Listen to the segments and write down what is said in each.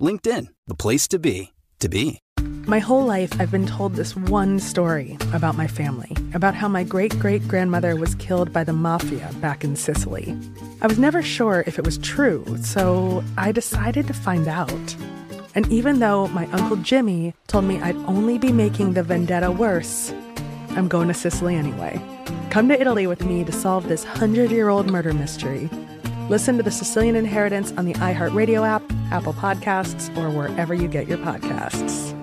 LinkedIn, the place to be, to be. My whole life, I've been told this one story about my family, about how my great great grandmother was killed by the mafia back in Sicily. I was never sure if it was true, so I decided to find out. And even though my Uncle Jimmy told me I'd only be making the vendetta worse, I'm going to Sicily anyway. Come to Italy with me to solve this hundred year old murder mystery. Listen to The Sicilian Inheritance on the iHeartRadio app, Apple Podcasts, or wherever you get your podcasts.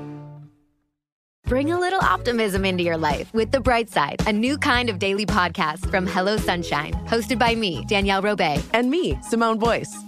Bring a little optimism into your life with The Bright Side, a new kind of daily podcast from Hello Sunshine, hosted by me, Danielle Robay. And me, Simone Boyce.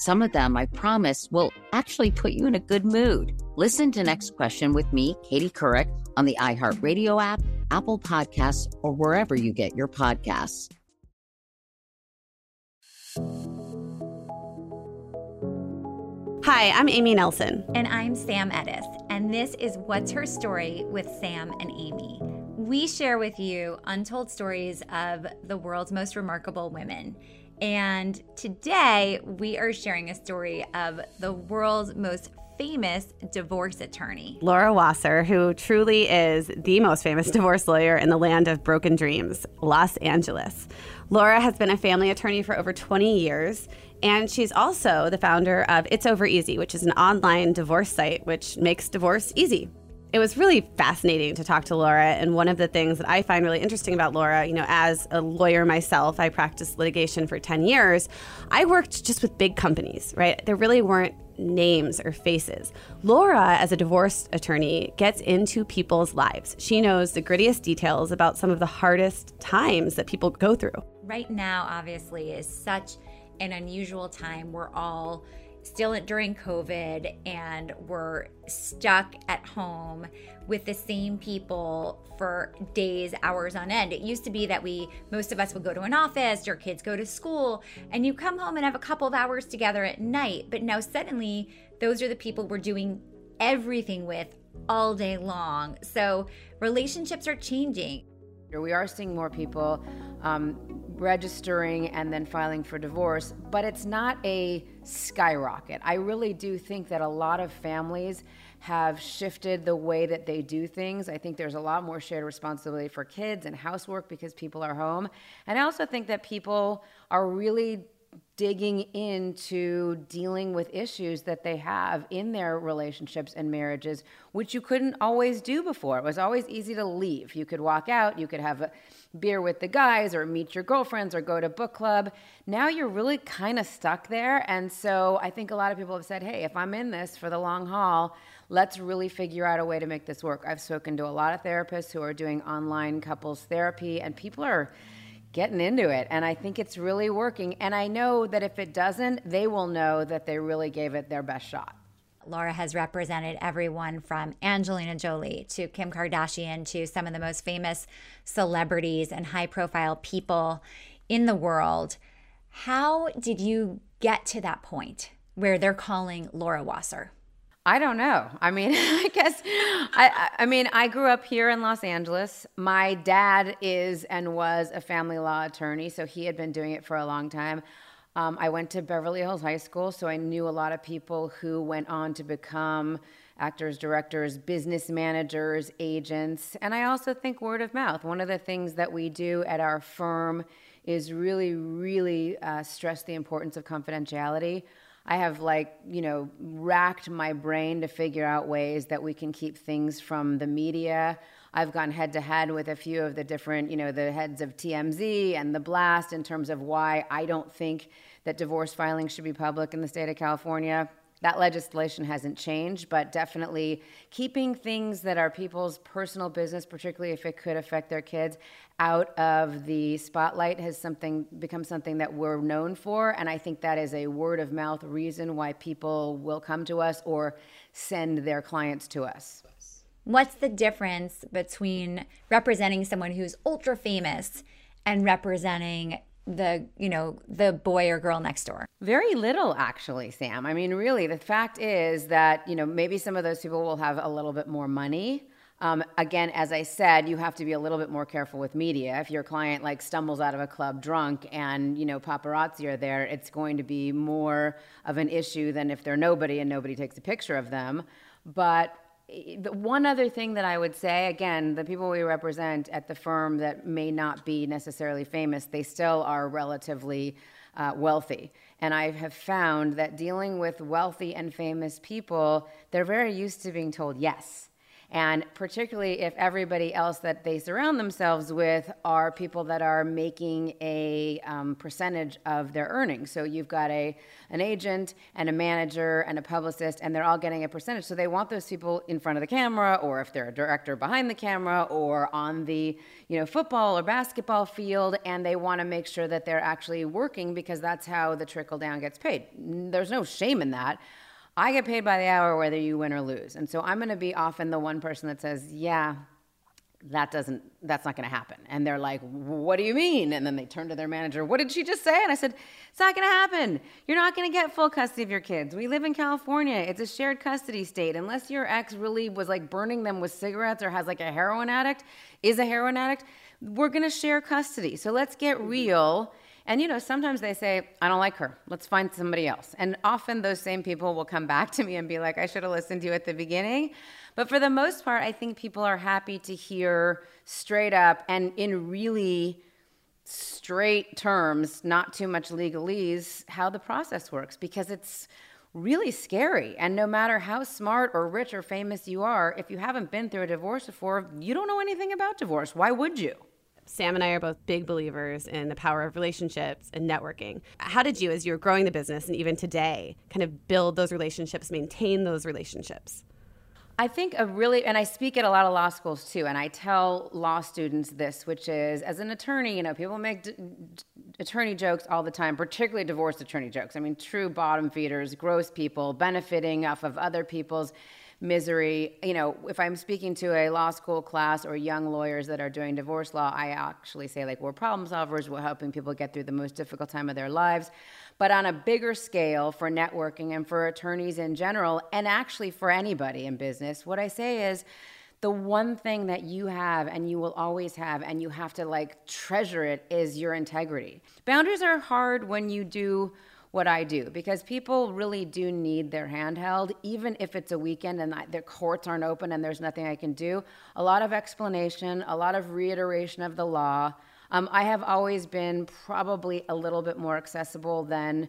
some of them, I promise, will actually put you in a good mood. Listen to Next Question with me, Katie Couric, on the iHeartRadio app, Apple Podcasts, or wherever you get your podcasts. Hi, I'm Amy Nelson. And I'm Sam Ethridge. And this is What's Her Story with Sam and Amy. We share with you untold stories of the world's most remarkable women. And today we are sharing a story of the world's most famous divorce attorney, Laura Wasser, who truly is the most famous divorce lawyer in the land of broken dreams, Los Angeles. Laura has been a family attorney for over 20 years, and she's also the founder of It's Over Easy, which is an online divorce site which makes divorce easy it was really fascinating to talk to Laura. And one of the things that I find really interesting about Laura, you know, as a lawyer myself, I practiced litigation for 10 years. I worked just with big companies, right? There really weren't names or faces. Laura, as a divorce attorney, gets into people's lives. She knows the grittiest details about some of the hardest times that people go through. Right now, obviously, is such an unusual time. We're all still during COVID and we're stuck at home with the same people for days, hours on end. It used to be that we, most of us would go to an office, your kids go to school, and you come home and have a couple of hours together at night. But now suddenly, those are the people we're doing everything with all day long. So relationships are changing. We are seeing more people um, registering and then filing for divorce, but it's not a skyrocket. I really do think that a lot of families have shifted the way that they do things. I think there's a lot more shared responsibility for kids and housework because people are home. And I also think that people are really digging into dealing with issues that they have in their relationships and marriages, which you couldn't always do before. It was always easy to leave. You could walk out, you could have a beer with the guys or meet your girlfriends or go to book club. Now you're really kind of stuck there. And so I think a lot of people have said, hey, if I'm in this for the long haul, let's really figure out a way to make this work. I've spoken to a lot of therapists who are doing online couples therapy, and people are getting into it. And I think it's really working. And I know that if it doesn't, they will know that they really gave it their best shot. Laura has represented everyone from Angelina Jolie to Kim Kardashian to some of the most famous celebrities and high profile people in the world. How did you get to that point where they're calling Laura Wasser? I don't know. I mean, I guess I I mean, I grew up here in Los Angeles. My dad is and was a family law attorney, so he had been doing it for a long time. Um, I went to Beverly Hills High School, so I knew a lot of people who went on to become actors, directors, business managers, agents, and I also think word of mouth. One of the things that we do at our firm is really, really uh, stress the importance of confidentiality. I have like, you know, racked my brain to figure out ways that we can keep things from the media. I've gone head to head with a few of the different, you know, the heads of TMZ and the Blast in terms of why I don't think that divorce filing should be public in the state of California. That legislation hasn't changed, but definitely keeping things that are people's personal business, particularly if it could affect their kids, out of the spotlight has something become something that we're known for, and I think that is a word of mouth reason why people will come to us or send their clients to us. What's the difference between representing someone who's ultra famous and representing the you know the boy or girl next door? Very little actually sam. I mean really the fact is that you know maybe some of those people will have a little bit more money. Um, again as i said you have to be a little bit more careful with media. If your client like stumbles out of a club drunk and you know paparazzi are there it's going to be more of an issue than if they're nobody and nobody takes a picture of them. But one other thing that I would say, again, the people we represent at the firm that may not be necessarily famous, they still are relatively uh, wealthy. And I have found that dealing with wealthy and famous people, they're very used to being told yes. And particularly if everybody else that they surround themselves with are people that are making a um, percentage of their earnings. So you've got a an agent and a manager and a publicist, and they're all getting a percentage. So they want those people in front of the camera, or if they're a director behind the camera, or on the you know football or basketball field, and they want to make sure that they're actually working because that's how the trickle down gets paid. There's no shame in that. I get paid by the hour whether you win or lose. And so I'm going to be often the one person that says, yeah, that doesn't that's not going to happen. And they're like what do you mean? And then they turn to their manager what did she just say? And i said it's not going to happen. You're not going to get full custody of your kids. We live in california. It's a shared custody state. Unless your ex really was like burning them with cigarettes or has like a heroin addict is a heroin addict we're going to share custody. So let's get real and you know, sometimes they say, I don't like her. Let's find somebody else. And often those same people will come back to me and be like, I should have listened to you at the beginning. But for the most part, I think people are happy to hear straight up and in really straight terms, not too much legalese, how the process works because it's really scary. And no matter how smart or rich or famous you are, if you haven't been through a divorce before, you don't know anything about divorce. Why would you? Sam and I are both big believers in the power of relationships and networking. How did you, as you were growing the business and even today, kind of build those relationships, maintain those relationships? I think a really, and I speak at a lot of law schools too, and I tell law students this, which is as an attorney, you know, people make d- attorney jokes all the time, particularly divorce attorney jokes. I mean, true bottom feeders, gross people, benefiting off of other people's misery. You know, if I'm speaking to a law school class or young lawyers that are doing divorce law, I actually say, like, we're problem solvers, we're helping people get through the most difficult time of their lives. But on a bigger scale for networking and for attorneys in general, and actually for anybody in business, what I say is, the one thing that you have and you will always have and you have to like treasure it is your integrity. Boundaries are hard when you do what I do because people really do need their handheld, even if it's a weekend and the courts aren't open and there's nothing I can do. A lot of explanation, a lot of reiteration of the law. Um, I have always been probably a little bit more accessible than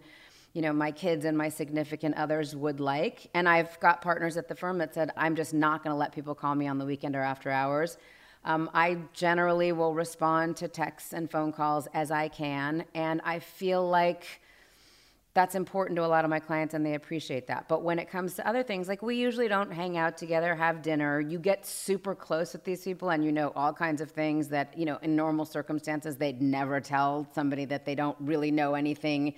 you know my kids and my significant others would like and i've got partners at the firm that said i'm just not going to let people call me on the weekend or after hours um, i generally will respond to texts and phone calls as i can and i feel like that's important to a lot of my clients and they appreciate that. But when it comes to other things, like we usually don't hang out together, have dinner. You get super close with these people and you know all kinds of things that, you know, in normal circumstances, they'd never tell somebody that they don't really know anything,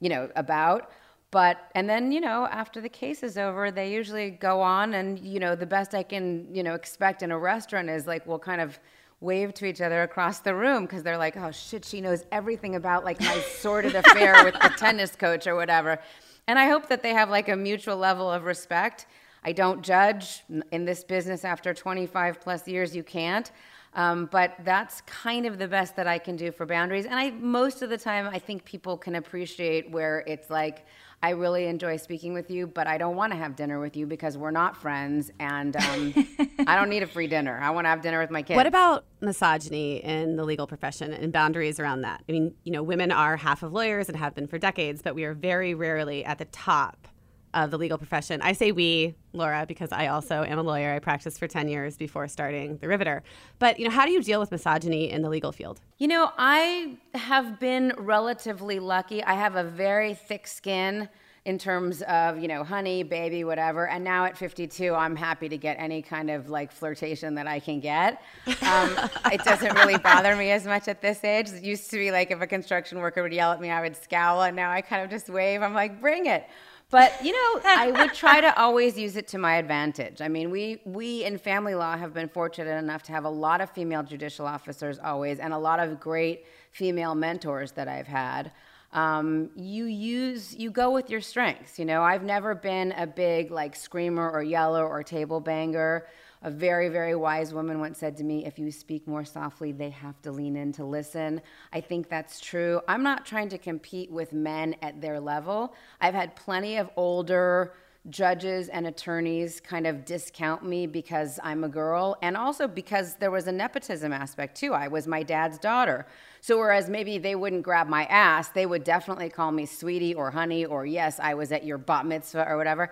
you know, about. But, and then, you know, after the case is over, they usually go on and, you know, the best I can, you know, expect in a restaurant is like, we'll kind of, wave to each other across the room because they're like, oh shit, she knows everything about like my sordid affair with the tennis coach or whatever. And I hope that they have like a mutual level of respect. I don't judge in this business after 25 plus years, you can't. Um, but that's kind of the best that I can do for boundaries. And I most of the time I think people can appreciate where it's like, I really enjoy speaking with you, but I don't want to have dinner with you because we're not friends, and um, I don't need a free dinner. I want to have dinner with my kids. What about misogyny in the legal profession and boundaries around that? I mean, you know, women are half of lawyers and have been for decades, but we are very rarely at the top of the legal profession. I say we, Laura, because I also am a lawyer. I practiced for 10 years before starting The Riveter. But, you know, how do you deal with misogyny in the legal field? You know, I have been relatively lucky. I have a very thick skin in terms of, you know, honey, baby, whatever. And now at 52, I'm happy to get any kind of like flirtation that I can get. Um, it doesn't really bother me as much at this age. It used to be like if a construction worker would yell at me, I would scowl. And now I kind of just wave. I'm like, bring it. But you know, I would try to always use it to my advantage. I mean, we we in family law have been fortunate enough to have a lot of female judicial officers always, and a lot of great female mentors that I've had. Um, you use you go with your strengths. You know, I've never been a big like screamer or yeller or table banger. A very, very wise woman once said to me, if you speak more softly, they have to lean in to listen. I think that's true. I'm not trying to compete with men at their level. I've had plenty of older, judges and attorneys kind of discount me because I'm a girl, and also because there was a nepotism aspect too. I was my dad's daughter. So, whereas maybe they wouldn't grab my ass, they would definitely call me sweetie or honey or yes, I was at your bat mitzvah or whatever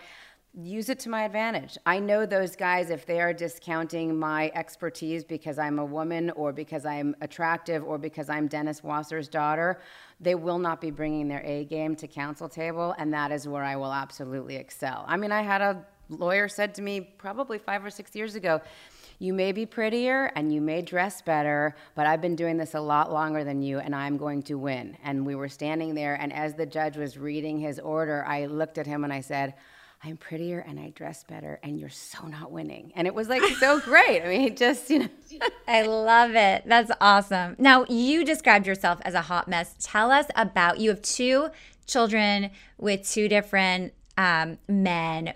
use it to my advantage. I know those guys, if they are discounting my expertise because I'm a woman or because I'm attractive or because I'm Dennis Wasser's daughter, they will not be bringing their A game to counsel table, and that is where I will absolutely excel. I mean, I had a lawyer said to me probably five or six years ago, you may be prettier and you may dress better, but I've been doing this a lot longer than you and I'm going to win. And we were standing there, and as the judge was reading his order, I looked at him and I said, I'm prettier and I dress better and you're so not winning. And it was like so great. I mean, just, you know. I love it. That's awesome. Now, you described yourself as a hot mess. Tell us about you have two children with two different um, men.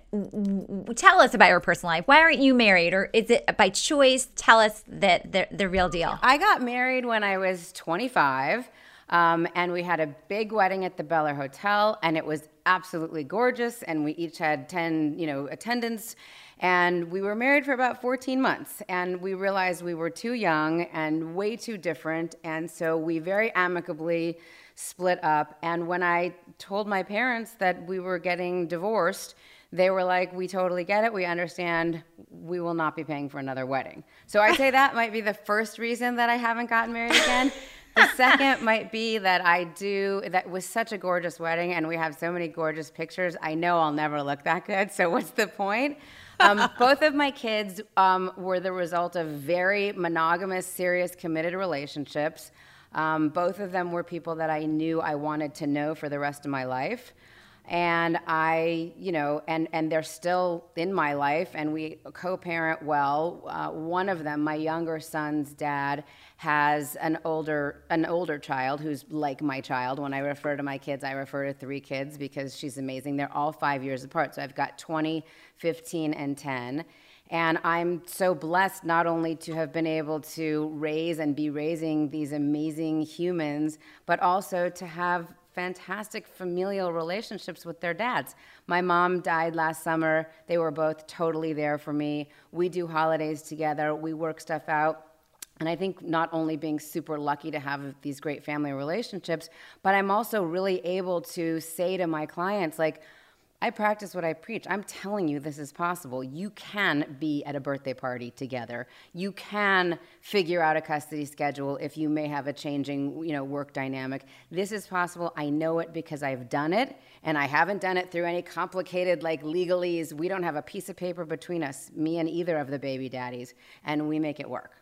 Tell us about your personal life. Why aren't you married, or is it by choice? Tell us the, the, the real deal. I got married when I was 25. Um, and we had a big wedding at the Bel Air Hotel, and it was absolutely gorgeous. And we each had 10, you know, attendants. And we were married for about 14 months. And we realized we were too young and way too different. And so we very amicably split up. And when I told my parents that we were getting divorced, they were like, We totally get it. We understand. We will not be paying for another wedding. So I'd say that might be the first reason that I haven't gotten married again the second might be that I do, that was such a gorgeous wedding and we have so many gorgeous pictures. I know I'll never look that good, so what's the point? Um, both of my kids um, were the result of very monogamous, serious, committed relationships. Um, both of them were people that I knew I wanted to know for the rest of my life and I, you know, and and they're still in my life, and we co-parent well. Uh, one of them, my younger son's dad, has an older an older child who's like my child. When I refer to my kids, I refer to three kids because she's amazing. They're all five years apart, so I've got 20, 15, and 10. And I'm so blessed not only to have been able to raise and be raising these amazing humans, but also to have fantastic familial relationships with their dads. My mom died last summer. They were both totally there for me. We do holidays together, we work stuff out. And I think not only being super lucky to have these great family relationships, but I'm also really able to say to my clients, like, I practice what I preach. I'm telling you this is possible. You can be at a birthday party together. You can figure out a custody schedule if you may have a changing, you know, work dynamic. This is possible. I know it because I've done it and I haven't done it through any complicated like legalese. We don't have a piece of paper between us, me and either of the baby daddies, and we make it work.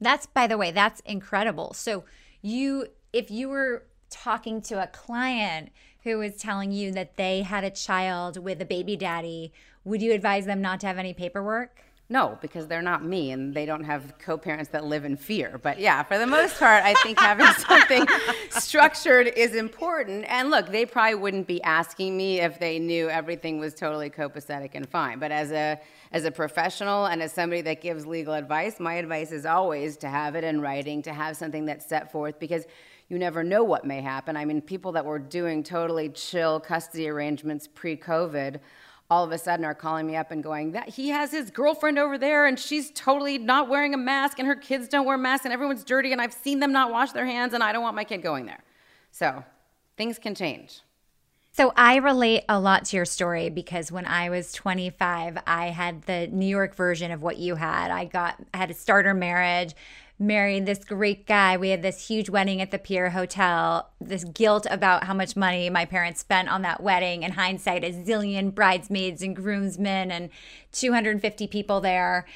That's by the way, that's incredible. So you if you were talking to a client who was telling you that they had a child with a baby daddy, would you advise them not to have any paperwork? No, because they're not me and they don't have co parents that live in fear. But yeah, for the most part, I think having something structured is important. And look, they probably wouldn't be asking me if they knew everything was totally copacetic and fine. But as a, as a professional and as somebody that gives legal advice, my advice is always to have it in writing, to have something that's set forth because you never know what may happen. I mean, people that were doing totally chill custody arrangements pre COVID all of a sudden are calling me up and going that he has his girlfriend over there and she's totally not wearing a mask and her kids don't wear masks and everyone's dirty and I've seen them not wash their hands and I don't want my kid going there. So, things can change. So I relate a lot to your story because when I was 25, I had the New York version of what you had. I got had a starter marriage married this great guy. We had this huge wedding at the Pierre Hotel. This guilt about how much money my parents spent on that wedding. In hindsight, a zillion bridesmaids and groomsmen and 250 people there.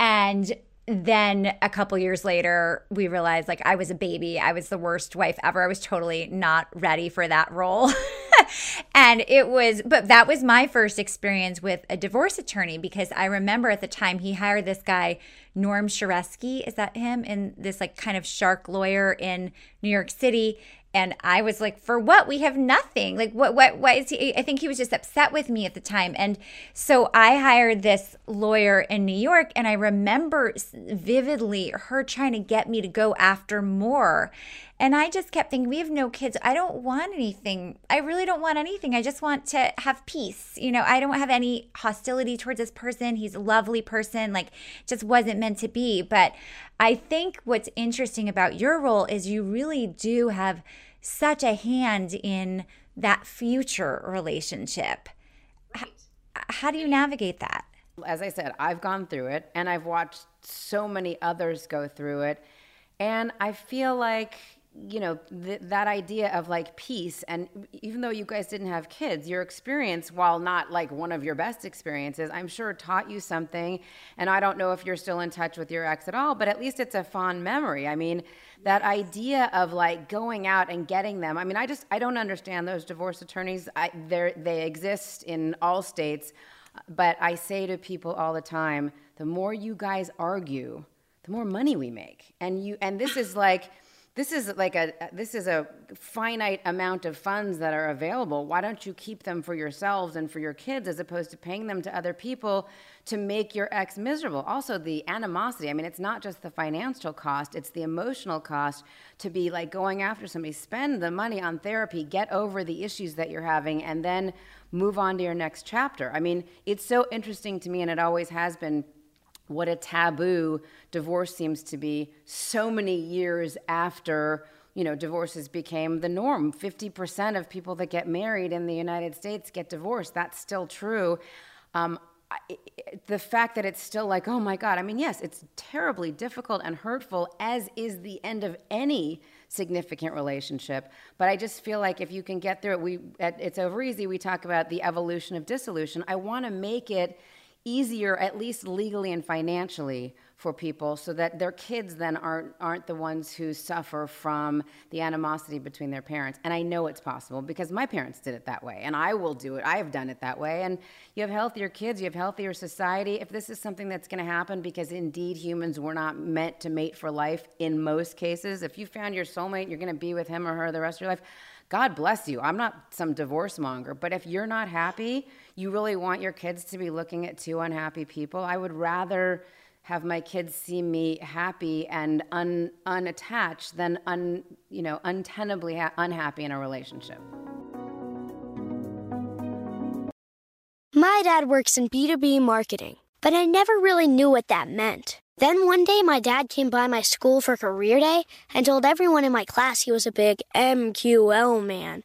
And then a couple years later, we realized like I was a baby. I was the worst wife ever. I was totally not ready for that role. and it was, but that was my first experience with a divorce attorney because I remember at the time he hired this guy, Norm Sheresky. Is that him? In this like kind of shark lawyer in New York City and I was like, for what? We have nothing. Like, what, what, what is he? I think he was just upset with me at the time. And so I hired this lawyer in New York. And I remember vividly her trying to get me to go after more. And I just kept thinking, we have no kids. I don't want anything. I really don't want anything. I just want to have peace. You know, I don't have any hostility towards this person. He's a lovely person. Like, just wasn't meant to be. But I think what's interesting about your role is you really do have such a hand in that future relationship. Right. How do you navigate that? As I said, I've gone through it and I've watched so many others go through it. And I feel like you know th- that idea of like peace and even though you guys didn't have kids your experience while not like one of your best experiences i'm sure taught you something and i don't know if you're still in touch with your ex at all but at least it's a fond memory. I mean that idea of like going out and getting them i mean i just i don't understand those divorce attorneys. I, they exist in all states but i say to people all the time the more you guys argue the more money we make. And you and this is like this is like a this is a finite amount of funds that are available. Why don't you keep them for yourselves and for your kids as opposed to paying them to other people to make your ex miserable? Also the animosity. I mean it's not just the financial cost it's the emotional cost to be like going after somebody spend the money on therapy get over the issues that you're having and then move on to your next chapter. I mean it's so interesting to me and it always has been what a taboo divorce seems to be so many years after you know divorces became the norm. 50% of people that get married in the united states get divorced. That's still true. Um, the fact that it's still like oh my god i mean yes it's terribly difficult and hurtful as is the end of any significant relationship. But i just feel like if you can get through it we at it's over easy. We talk about the evolution of dissolution. I want to make it easier, at least legally and financially, for people so that their kids then aren't, aren't the ones who suffer from the animosity between their parents. And I know it's possible because my parents did it that way, and I will do it. I have done it that way. And you have healthier kids, you have healthier society. If this is something that's going to happen, because indeed humans were not meant to mate for life in most cases, if you found your soulmate, you're going to be with him or her the rest of your life. God bless you. I'm not some divorce monger, but if you're not happy, you really want your kids to be looking at two unhappy people. I would rather have my kids see me happy and un, unattached than un, you know, untenably ha- unhappy in a relationship. My dad works in B2B marketing, but I never really knew what that meant. Then one day, my dad came by my school for career day and told everyone in my class he was a big MQL man.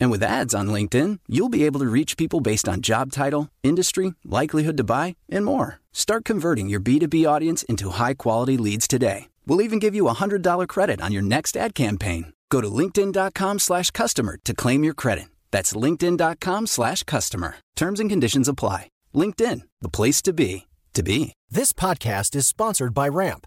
And with ads on LinkedIn, you'll be able to reach people based on job title, industry, likelihood to buy, and more. Start converting your B2B audience into high quality leads today. We'll even give you a $100 credit on your next ad campaign. Go to linkedin.com slash customer to claim your credit. That's linkedin.com slash customer. Terms and conditions apply. LinkedIn, the place to be, to be. This podcast is sponsored by Ramp.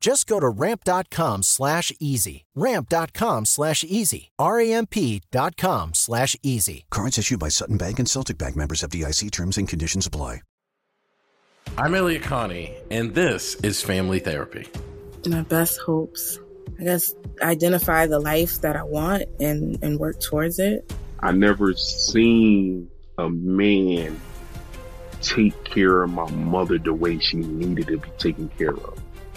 Just go to ramp.com slash easy. Ramp.com slash easy. R-A-M-P dot com slash easy. Cards issued by Sutton Bank and Celtic Bank members FDIC terms and conditions apply. I'm Elliott Connie, and this is Family Therapy. My best hopes. I guess identify the life that I want and, and work towards it. I never seen a man take care of my mother the way she needed to be taken care of.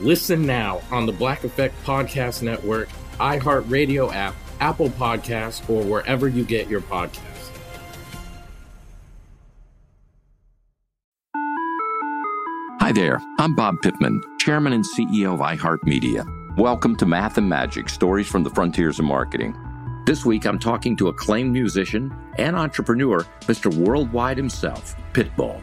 Listen now on the Black Effect Podcast Network, iHeartRadio app, Apple Podcasts, or wherever you get your podcasts. Hi there, I'm Bob Pittman, Chairman and CEO of iHeartMedia. Welcome to Math and Magic Stories from the Frontiers of Marketing. This week, I'm talking to acclaimed musician and entrepreneur, Mr. Worldwide himself, Pitbull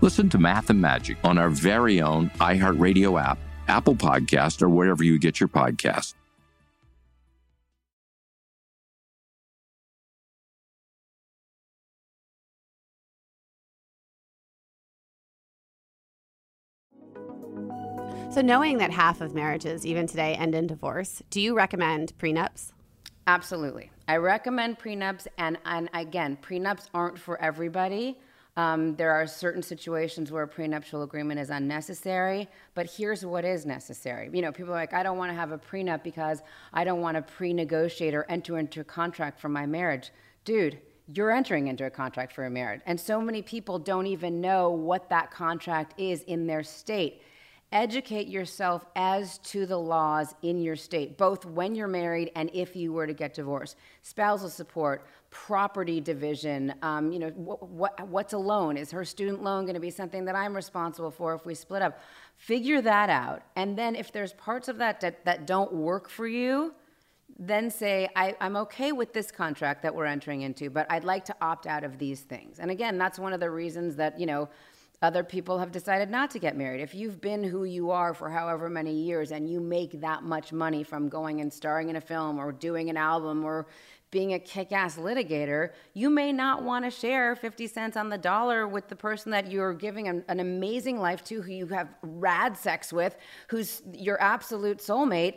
Listen to Math and Magic on our very own iHeartRadio app, Apple Podcast, or wherever you get your podcast. So, knowing that half of marriages, even today, end in divorce, do you recommend prenups? Absolutely. I recommend prenups. And, and again, prenups aren't for everybody. Um, there are certain situations where a prenuptial agreement is unnecessary, but here's what is necessary. You know, people are like, I don't want to have a prenup because I don't want to pre negotiate or enter into a contract for my marriage. Dude, you're entering into a contract for a marriage. And so many people don't even know what that contract is in their state. Educate yourself as to the laws in your state, both when you're married and if you were to get divorced. Spousal support, property division. Um, you know, what, what, what's a loan? Is her student loan going to be something that I'm responsible for if we split up? Figure that out. And then if there's parts of that that, that don't work for you, then say, I, am okay with this contract that we're entering into, but I'd like to opt out of these things. And again, that's one of the reasons that, you know, other people have decided not to get married. If you've been who you are for however many years and you make that much money from going and starring in a film or doing an album or being a kick ass litigator, you may not want to share 50 cents on the dollar with the person that you're giving an, an, amazing life to, who you have rad sex with, who's your absolute soulmate.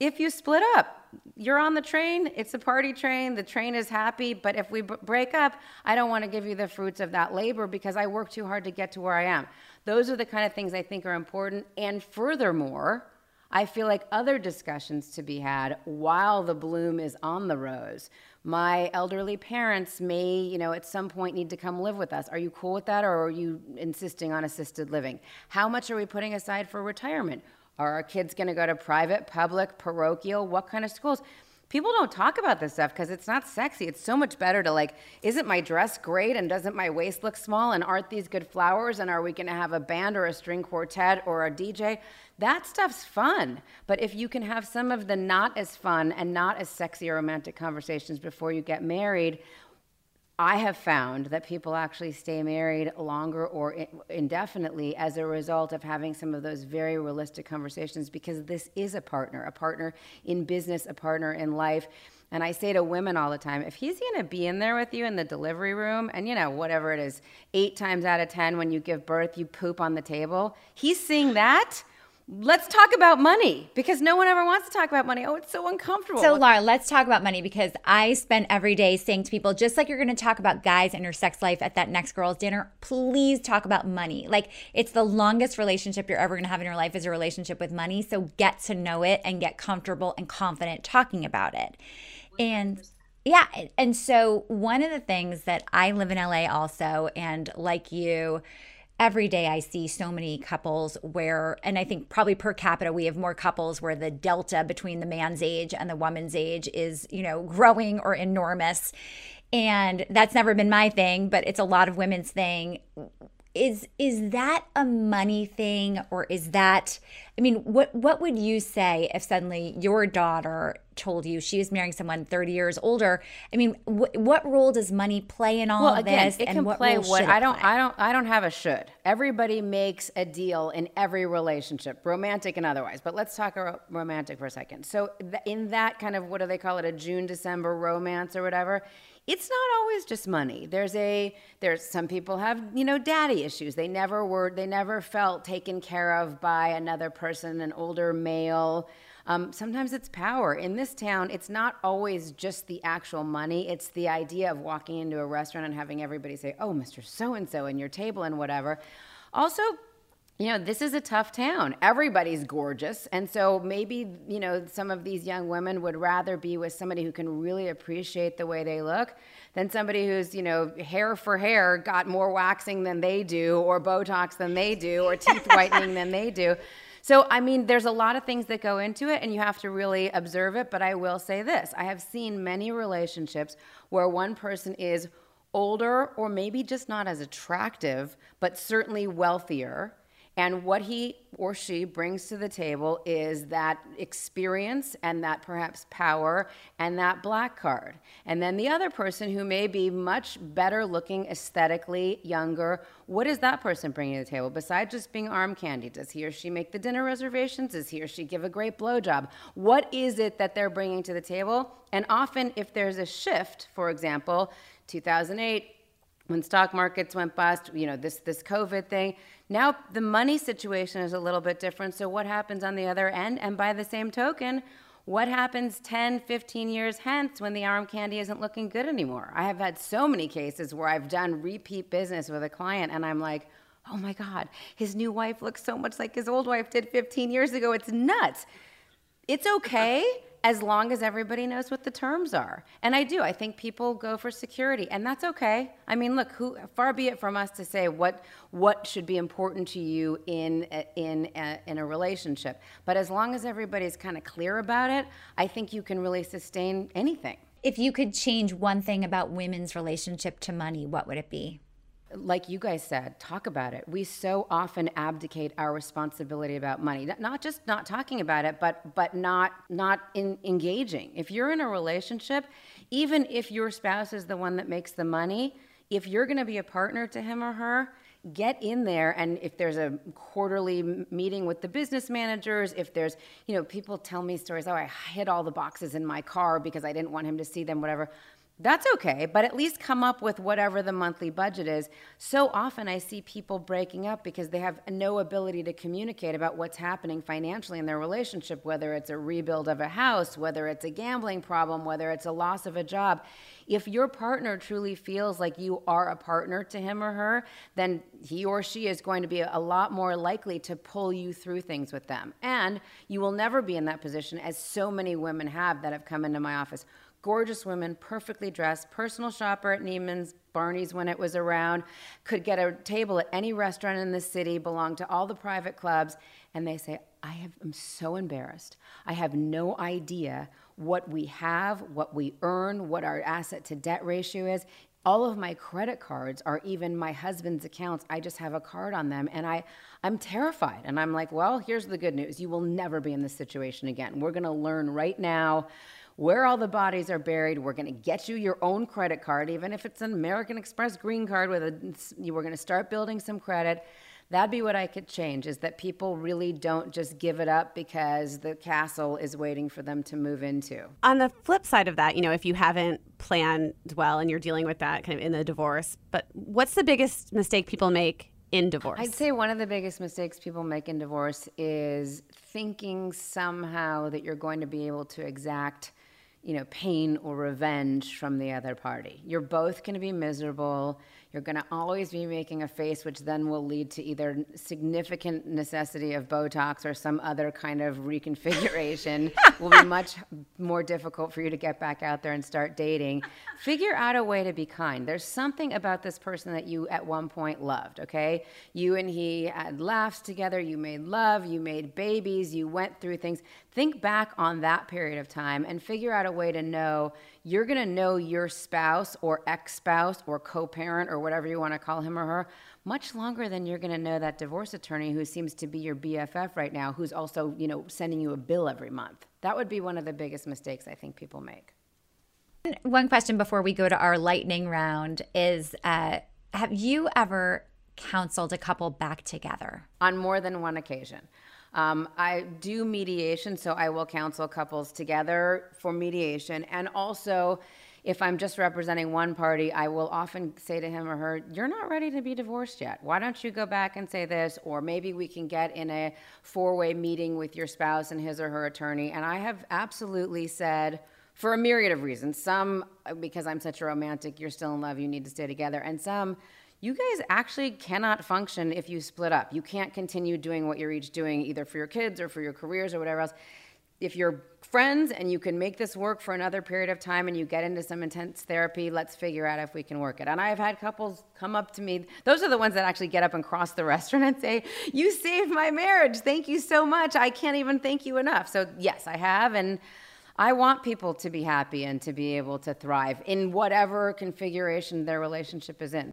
If you split up, you're on the train, it's a party train, the train is happy, but if we b- break up, I don't want to give you the fruits of that labor because I worked too hard to get to where I am. Those are the kind of things I think are important. And furthermore, I feel like other discussions to be had while the bloom is on the rose. My elderly parents may, you know, at some point need to come live with us. Are you cool with that or are you insisting on assisted living? How much are we putting aside for retirement? Are our kids going to go to private, public, parochial? What kind of schools? People don't talk about this stuff because it's not sexy. It's so much better to like, isn't my dress great and doesn't my waist look small and aren't these good flowers and are we going to have a band or a string quartet or a DJ? That stuff's fun. But if you can have some of the not as fun and not as sexy or romantic conversations before you get married, I have found that people actually stay married longer or indefinitely as a result of having some of those very realistic conversations because this is a partner, a partner in business, a partner in life. And I say to women all the time, if he's going to be in there with you in the delivery room, and you know, whatever it is, eight times out of 10 when you give birth, you poop on the table, he's seeing that Let's talk about money because no one ever wants to talk about money. Oh, it's so uncomfortable. So, Laura, let's talk about money because I spend every day saying to people, just like you're going to talk about guys and your sex life at that next girls' dinner, please talk about money. Like, it's the longest relationship you're ever going to have in your life is a relationship with money. So, get to know it and get comfortable and confident talking about it. And yeah. And so, one of the things that I live in LA also, and like you, every day I see so many couples where, and I think probably per capita, we have more couples where the delta between the man's age and the woman's age is, you know, growing or enormous. And that's never been my thing, but it's a lot of women's thing is is that a money thing or is that I mean what what would you say if suddenly your daughter told you she is marrying someone 30 years older? I mean wh- what role does money play in all well, of again, this it can what play what I don't play? I don't I don't have a should. Everybody makes a deal in every relationship romantic and otherwise but let's talk ro- romantic for a second. So in that kind of what do they call it a June December romance or whatever it's not always just money. There's a there's some people have, you know, daddy issues. They never were they never felt taken care of by another person, an older male. Um, sometimes it's power. In this town, it's not always just the actual money. It's the idea of walking into a restaurant and having everybody say, "Oh, Mr. So and So," and your table and whatever. Also, you know, this is a tough town. Everybody's gorgeous. And so maybe, you know, some of these young women would rather be with somebody who can really appreciate the way they look than somebody who's, you know, hair for hair got more waxing than they do, or Botox than they do, or teeth whitening than they do. So, I mean, there's a lot of things that go into it, and you have to really observe it. But I will say this I have seen many relationships where one person is older or maybe just not as attractive, but certainly wealthier and what he or she brings to the table is that experience and that perhaps power and that black card. And then the other person who may be much better looking aesthetically, younger, what is that person bringing to the table? Besides just being arm candy, does he or she make the dinner reservations? Does he or she give a great blowjob? What is it that they're bringing to the table? And often, if there's a shift, for example, 2008, when stock markets went bust, you know, this, this COVID thing, now the money situation is a little bit different. So, what happens on the other end? And by the same token, what happens 10, 15 years hence when the arm candy isn't looking good anymore? I have had so many cases where I've done repeat business with a client and I'm like, oh my God, his new wife looks so much like his old wife did 15 years ago. It's nuts. It's okay as long as everybody knows what the terms are. And I do. I think people go for security, and that's okay. I mean, look, who, far be it from us to say what what should be important to you in in a, in a relationship. But as long as everybody's kind of clear about it, I think you can really sustain anything. If you could change one thing about women's relationship to money, what would it be? Like you guys said, talk about it. We so often abdicate our responsibility about money. Not just not talking about it, but but not not in engaging. If you're in a relationship, even if your spouse is the one that makes the money, if you're going to be a partner to him or her, get in there and if there's a quarterly meeting with the business managers if there's you know people tell me stories oh i hid all the boxes in my car because i didn't want him to see them whatever that's okay, but at least come up with whatever the monthly budget is. So often I see people breaking up because they have no ability to communicate about what's happening financially in their relationship, whether it's a rebuild of a house, whether it's a gambling problem, whether it's a loss of a job. If your partner truly feels like you are a partner to him or her, then he or she is going to be a lot more likely to pull you through things with them. And you will never be in that position, as so many women have that have come into my office gorgeous women, perfectly dressed, personal shopper at Neiman's, Barney's when it was around, could get a table at any restaurant in the city, belonged to all the private clubs, and they say, I have, I'm so embarrassed. I have no idea what we have, what we earn, what our asset to debt ratio is. All of my credit cards are even my husband's accounts. I just have a card on them and I I'm terrified. And I'm like, well, here's the good news. You will never be in this situation again. We're going to learn right now where all the bodies are buried. We're going to get you your own credit card, even if it's an American Express green card. With a, you we're going to start building some credit. That'd be what I could change. Is that people really don't just give it up because the castle is waiting for them to move into. On the flip side of that, you know, if you haven't planned well and you're dealing with that kind of in the divorce, but what's the biggest mistake people make in divorce? I'd say one of the biggest mistakes people make in divorce is thinking somehow that you're going to be able to exact you know, pain or revenge from the other party. You're both going to be miserable. You're going to always be making a face, which then will lead to either significant necessity of Botox or some other kind of reconfiguration. will be much more difficult for you to get back out there and start dating. Figure out a way to be kind. There's something about this person that you at one point loved, okay? You and he had laughs together, you made love, you made babies, you went through things. Think back on that period of time and figure out a way to know you're going to know your spouse or ex spouse or co parent or whatever you want to call him or her much longer than you're going to know that divorce attorney who seems to be your BFF right now, who's also, you know, sending you a bill every month. That would be one of the biggest mistakes I think people make. One question before we go to our lightning round is uh, Have you ever counseled a couple back together? On more than one occasion. Um, I do mediation, so I will counsel couples together for mediation. And also, if I'm just representing one party, I will often say to him or her, You're not ready to be divorced yet. Why don't you go back and say this? Or maybe we can get in a four way meeting with your spouse and his or her attorney. And I have absolutely said, for a myriad of reasons, some because I'm such a romantic, you're still in love, you need to stay together, and some you guys actually cannot function if you split up. You can't continue doing what you're each doing, either for your kids or for your careers or whatever else. If you're friends and you can make this work for another period of time and you get into some intense therapy, let's figure out if we can work it. And I've had couples come up to me. Those are the ones that actually get up and cross the restaurant and say, You saved my marriage. Thank you so much. I can't even thank you enough. So, yes, I have. And I want people to be happy and to be able to thrive in whatever configuration their relationship is in.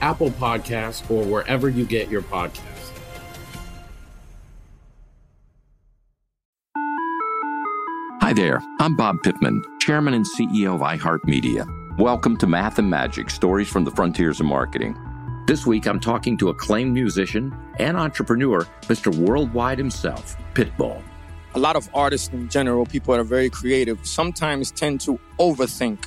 Apple Podcasts, or wherever you get your podcasts. Hi there, I'm Bob Pittman, Chairman and CEO of iHeartMedia. Welcome to Math and Magic Stories from the Frontiers of Marketing. This week, I'm talking to acclaimed musician and entrepreneur, Mr. Worldwide himself, Pitbull. A lot of artists in general, people that are very creative, sometimes tend to overthink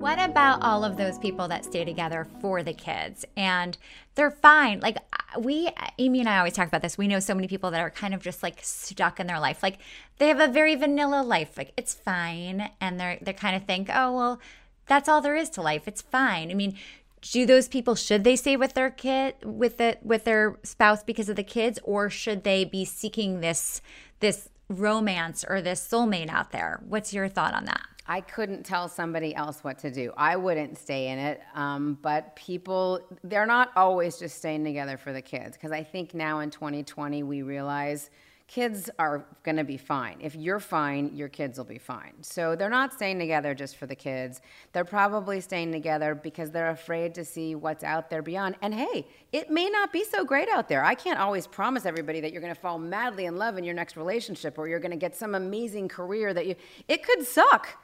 What about all of those people that stay together for the kids and they're fine? Like uh, we, Amy and I always talk about this. We know so many people that are kind of just like stuck in their life. Like they have a very vanilla life. Like it's fine, and they're they kind of think, oh well, that's all there is to life. It's fine. I mean, do those people should they stay with their kid with the with their spouse because of the kids, or should they be seeking this this romance or this soulmate out there? What's your thought on that? I couldn't tell somebody else what to do. I wouldn't stay in it. Um, but people, they're not always just staying together for the kids. Because I think now in 2020, we realize kids are going to be fine. If you're fine, your kids will be fine. So they're not staying together just for the kids. They're probably staying together because they're afraid to see what's out there beyond. And hey, it may not be so great out there. I can't always promise everybody that you're going to fall madly in love in your next relationship or you're going to get some amazing career that you, it could suck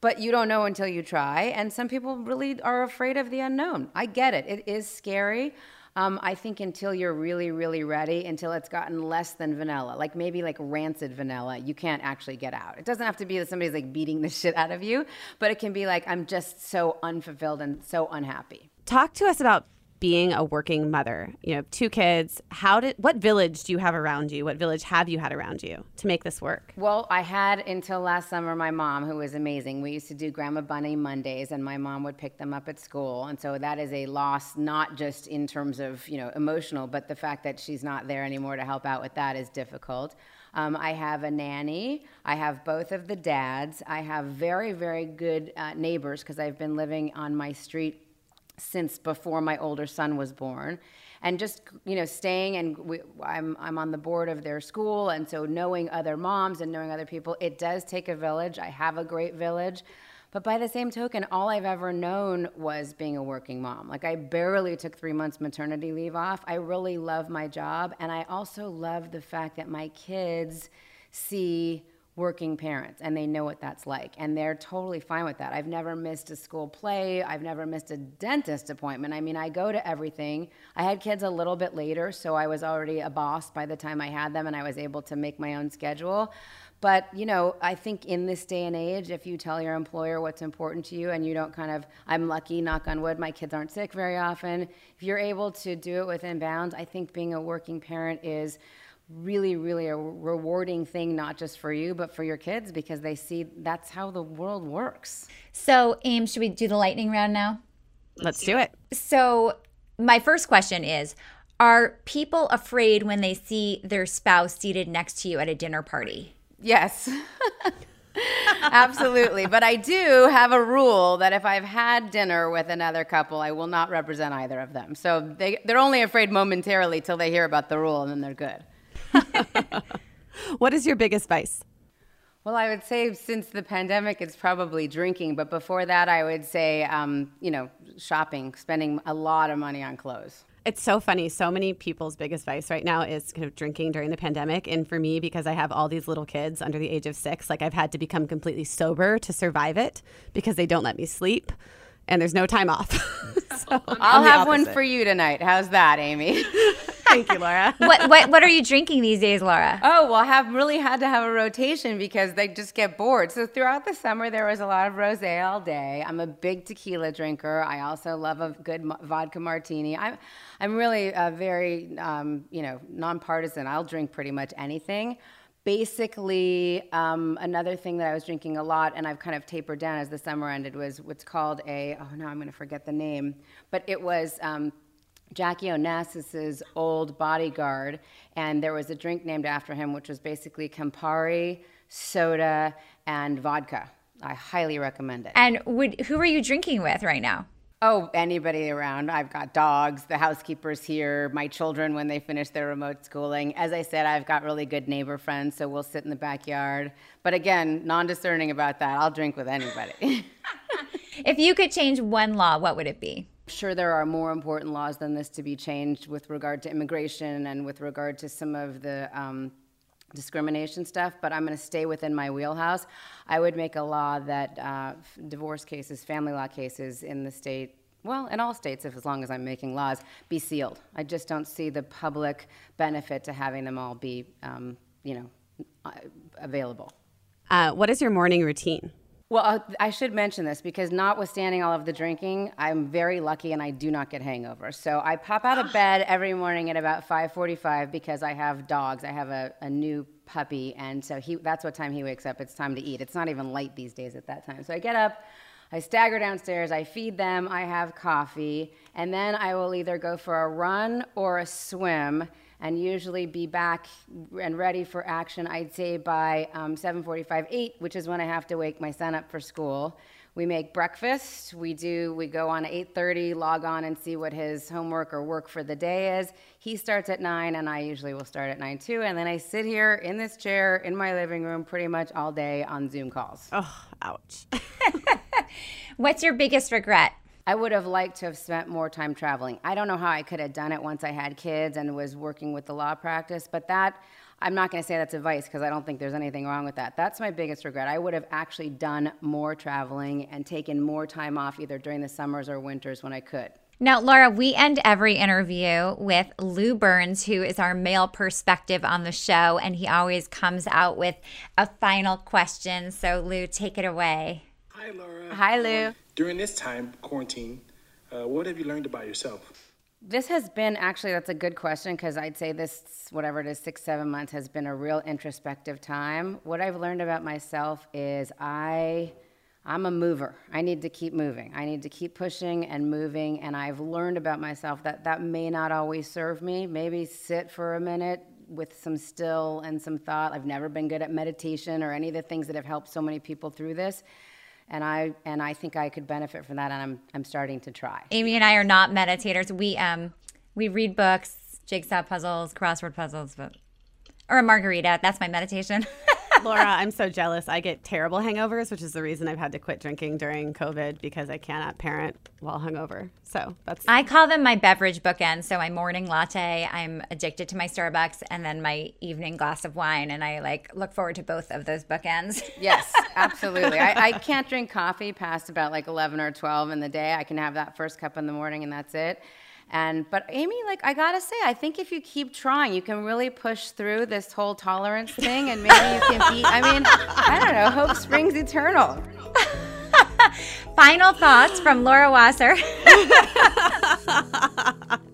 but you don't know until you try. And some people really are afraid of the unknown. I get it, it is scary. Um, I think until you're really, really ready, until it's gotten less than vanilla, like maybe like rancid vanilla, you can't actually get out. It doesn't have to be that somebody's like beating the shit out of you, but it can be like, I'm just so unfulfilled and so unhappy. Talk to us about being a working mother. You know, two kids. How did what village do you have around you? What village have you had around you to make this work? Well, I had until last summer my mom, who was amazing. We used to do Grandma Bunny Mondays, and my mom would pick them up at school. And so that is a loss, not just in terms of you know emotional, but the fact that she's not there anymore to help out with that is difficult. Um, I have a nanny. I have both of the dads. I have very, very good uh, neighbors because I've been living on my street since before my older son was born. And just you know staying and we, I'm, I'm on the board of their school. And so knowing other moms and knowing other people it does take a village. I have a great village. But by the same token all i've ever known was being a working mom. Like i barely took three months maternity leave off. I really love my job. And i also love the fact that my kids see working parents and they know what that's like and they're totally fine with that. I've never missed a school play, I've never missed a dentist appointment. I mean, I go to everything. I had kids a little bit later, so I was already a boss by the time I had them and I was able to make my own schedule. But, you know, I think in this day and age, if you tell your employer what's important to you and you don't kind of, I'm lucky, knock on wood, my kids aren't sick very often. If you're able to do it within bounds, I think being a working parent is really, really a rewarding thing, not just for you, but for your kids because they see that's how the world works. So, Aim, should we do the lightning round now? Let's do it. So, my first question is Are people afraid when they see their spouse seated next to you at a dinner party? Yes. Absolutely. But I do have a rule that if I've had dinner with another couple, I will not represent either of them. So they, they're only afraid momentarily till they hear about the rule and then they're good. what is your biggest vice? Well, I would say since the pandemic, it's probably drinking. But before that, I would say, um, you know, shopping, spending a lot of money on clothes. It's so funny. So many people's biggest vice right now is kind of drinking during the pandemic. And for me, because I have all these little kids under the age of six, like I've had to become completely sober to survive it because they don't let me sleep and there's no time off. so I'll have one for you tonight. How's that, Amy? Thank you, Laura. what, what what are you drinking these days, Laura? Oh, well, I have really had to have a rotation because they just get bored. So throughout the summer, there was a lot of rosé all day. I'm a big tequila drinker. I also love a good vodka martini. I'm I'm really a very um, you know nonpartisan. I'll drink pretty much anything basically um, another thing that i was drinking a lot and i've kind of tapered down as the summer ended was what's called a oh no i'm going to forget the name but it was um, Jackie Onassis's old bodyguard, and there was a drink named after him, which was basically Campari, soda, and vodka. I highly recommend it. And would, who are you drinking with right now? Oh, anybody around. I've got dogs, the housekeeper's here, my children when they finish their remote schooling. As I said, I've got really good neighbor friends, so we'll sit in the backyard. But again, non discerning about that. I'll drink with anybody. if you could change one law, what would it be? Sure, there are more important laws than this to be changed with regard to immigration and with regard to some of the um, discrimination stuff, but I'm going to stay within my wheelhouse. I would make a law that uh, divorce cases, family law cases in the state, well, in all states, if as long as I'm making laws, be sealed. I just don't see the public benefit to having them all be, um, you know, uh, available. Uh, what is your morning routine? Well, uh, I should mention this because notwithstanding all of the drinking, I'm very lucky and I do not get hangovers. So I pop out of bed every morning at about 5:45 because I have dogs. I have a, a new puppy, and so he that's what time he wakes up. It's time to eat. It's not even light these days at that time. So I get up, I stagger downstairs, I feed them, I have coffee, and then I will either go for a run or a swim and usually be back and ready for action, I'd say by um, 7.45, 8, which is when I have to wake my son up for school. We make breakfast. We do. We go on 8:30, log on and see what his homework or work for the day is. He starts at nine, and I usually will start at nine too. And then I sit here in this chair in my living room pretty much all day on Zoom calls. Oh, ouch! What's your biggest regret? I would have liked to have spent more time traveling. I don't know how I could have done it once I had kids and was working with the law practice, but that I'm not going to say that's advice because I don't think there's anything wrong with that. That's my biggest regret. I would have actually done more traveling and taken more time off either during the summers or winters when I could. Now, Laura, we end every interview with Lou Burns, who is our male perspective on the show, and he always comes out with a final question. So, Lou, take it away. Hi, Laura. Hi, Lou. During this time, quarantine, uh, what have you learned about yourself? This has been actually, that's a good question because I'd say this, whatever it is, six, seven months has been a real introspective time. What I've learned about myself is I. I'm a mover. I need to keep moving. I need to keep pushing and moving. And I've learned about myself that that may not always serve me. Maybe sit for a minute with some still and some thought. I've never been good at meditation or any of the things that have helped so many people through this and I and I think I could benefit from that, and I'm I'm starting to try. Amy and I are not meditators. We um we read books, jigsaw puzzles, crossword puzzles, but or a margarita. That's my meditation. Laura, I'm so jealous. I get terrible hangovers, which is the reason I've had to quit drinking during COVID because I cannot parent while hungover. So that's. I call them my beverage bookends. So my morning latte, I'm addicted to my Starbucks, and then my evening glass of wine, and I like look forward to both of those bookends. Yes, absolutely. I, I can't drink coffee past about like 11 or 12 in the day. I can have that first cup in the morning, and that's it. And but Amy, like I gotta say, I think if you keep trying, you can really push through this whole tolerance thing, and maybe you can be. I mean, I don't know. Hope springs eternal. Final thoughts from Laura Wasser.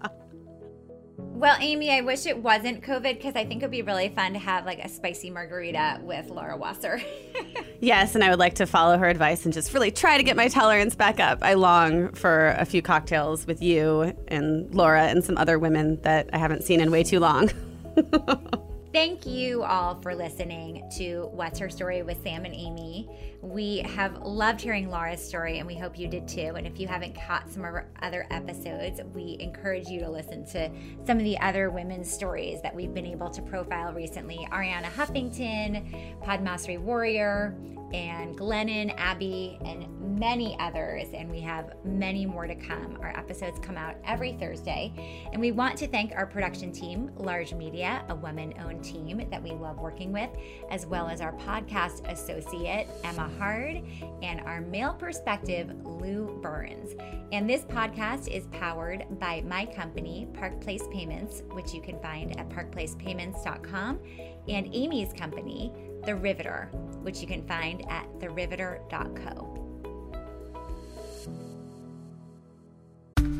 well, Amy, I wish it wasn't COVID because I think it would be really fun to have like a spicy margarita with Laura Wasser. yes, and I would like to follow her advice and just really try to get my tolerance back up. I long for a few cocktails with you and Laura and some other women that I haven't seen in way too long. Thank you all for listening to What's Her Story with Sam and Amy. We have loved hearing Laura's story, and we hope you did too. And if you haven't caught some of our other episodes, we encourage you to listen to some of the other women's stories that we've been able to profile recently Arianna Huffington, Padmasree Warrior, and Glennon, Abby, and many others. And we have many more to come. Our episodes come out every Thursday. And we want to thank our production team, Larj Media, a woman owned team that we love working with, as well as our podcast associate, Emma Hard, and our male perspective, Lou Burns. And this podcast is powered by my company, Park Place Payments, which you can find at parkplacepayments.com, and Amy's company, The Riveter, which you can find at theriveter.co.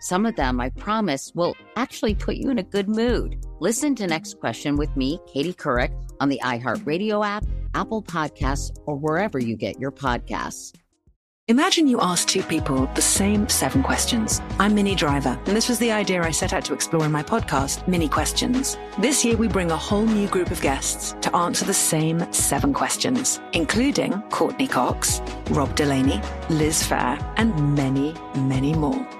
Some of them, I promise, will actually put you in a good mood. Listen to Next Question with me, Katie Couric, on the iHeartRadio app, Apple Podcasts, or wherever you get your podcasts. Imagine you ask two people the same seven questions. I'm Minnie Driver, and this was the idea I set out to explore in my podcast, Minnie Questions. This year, we bring a whole new group of guests to answer the same seven questions, including Courteney Cox, Rob Delaney, Liz Phair, and many, many more.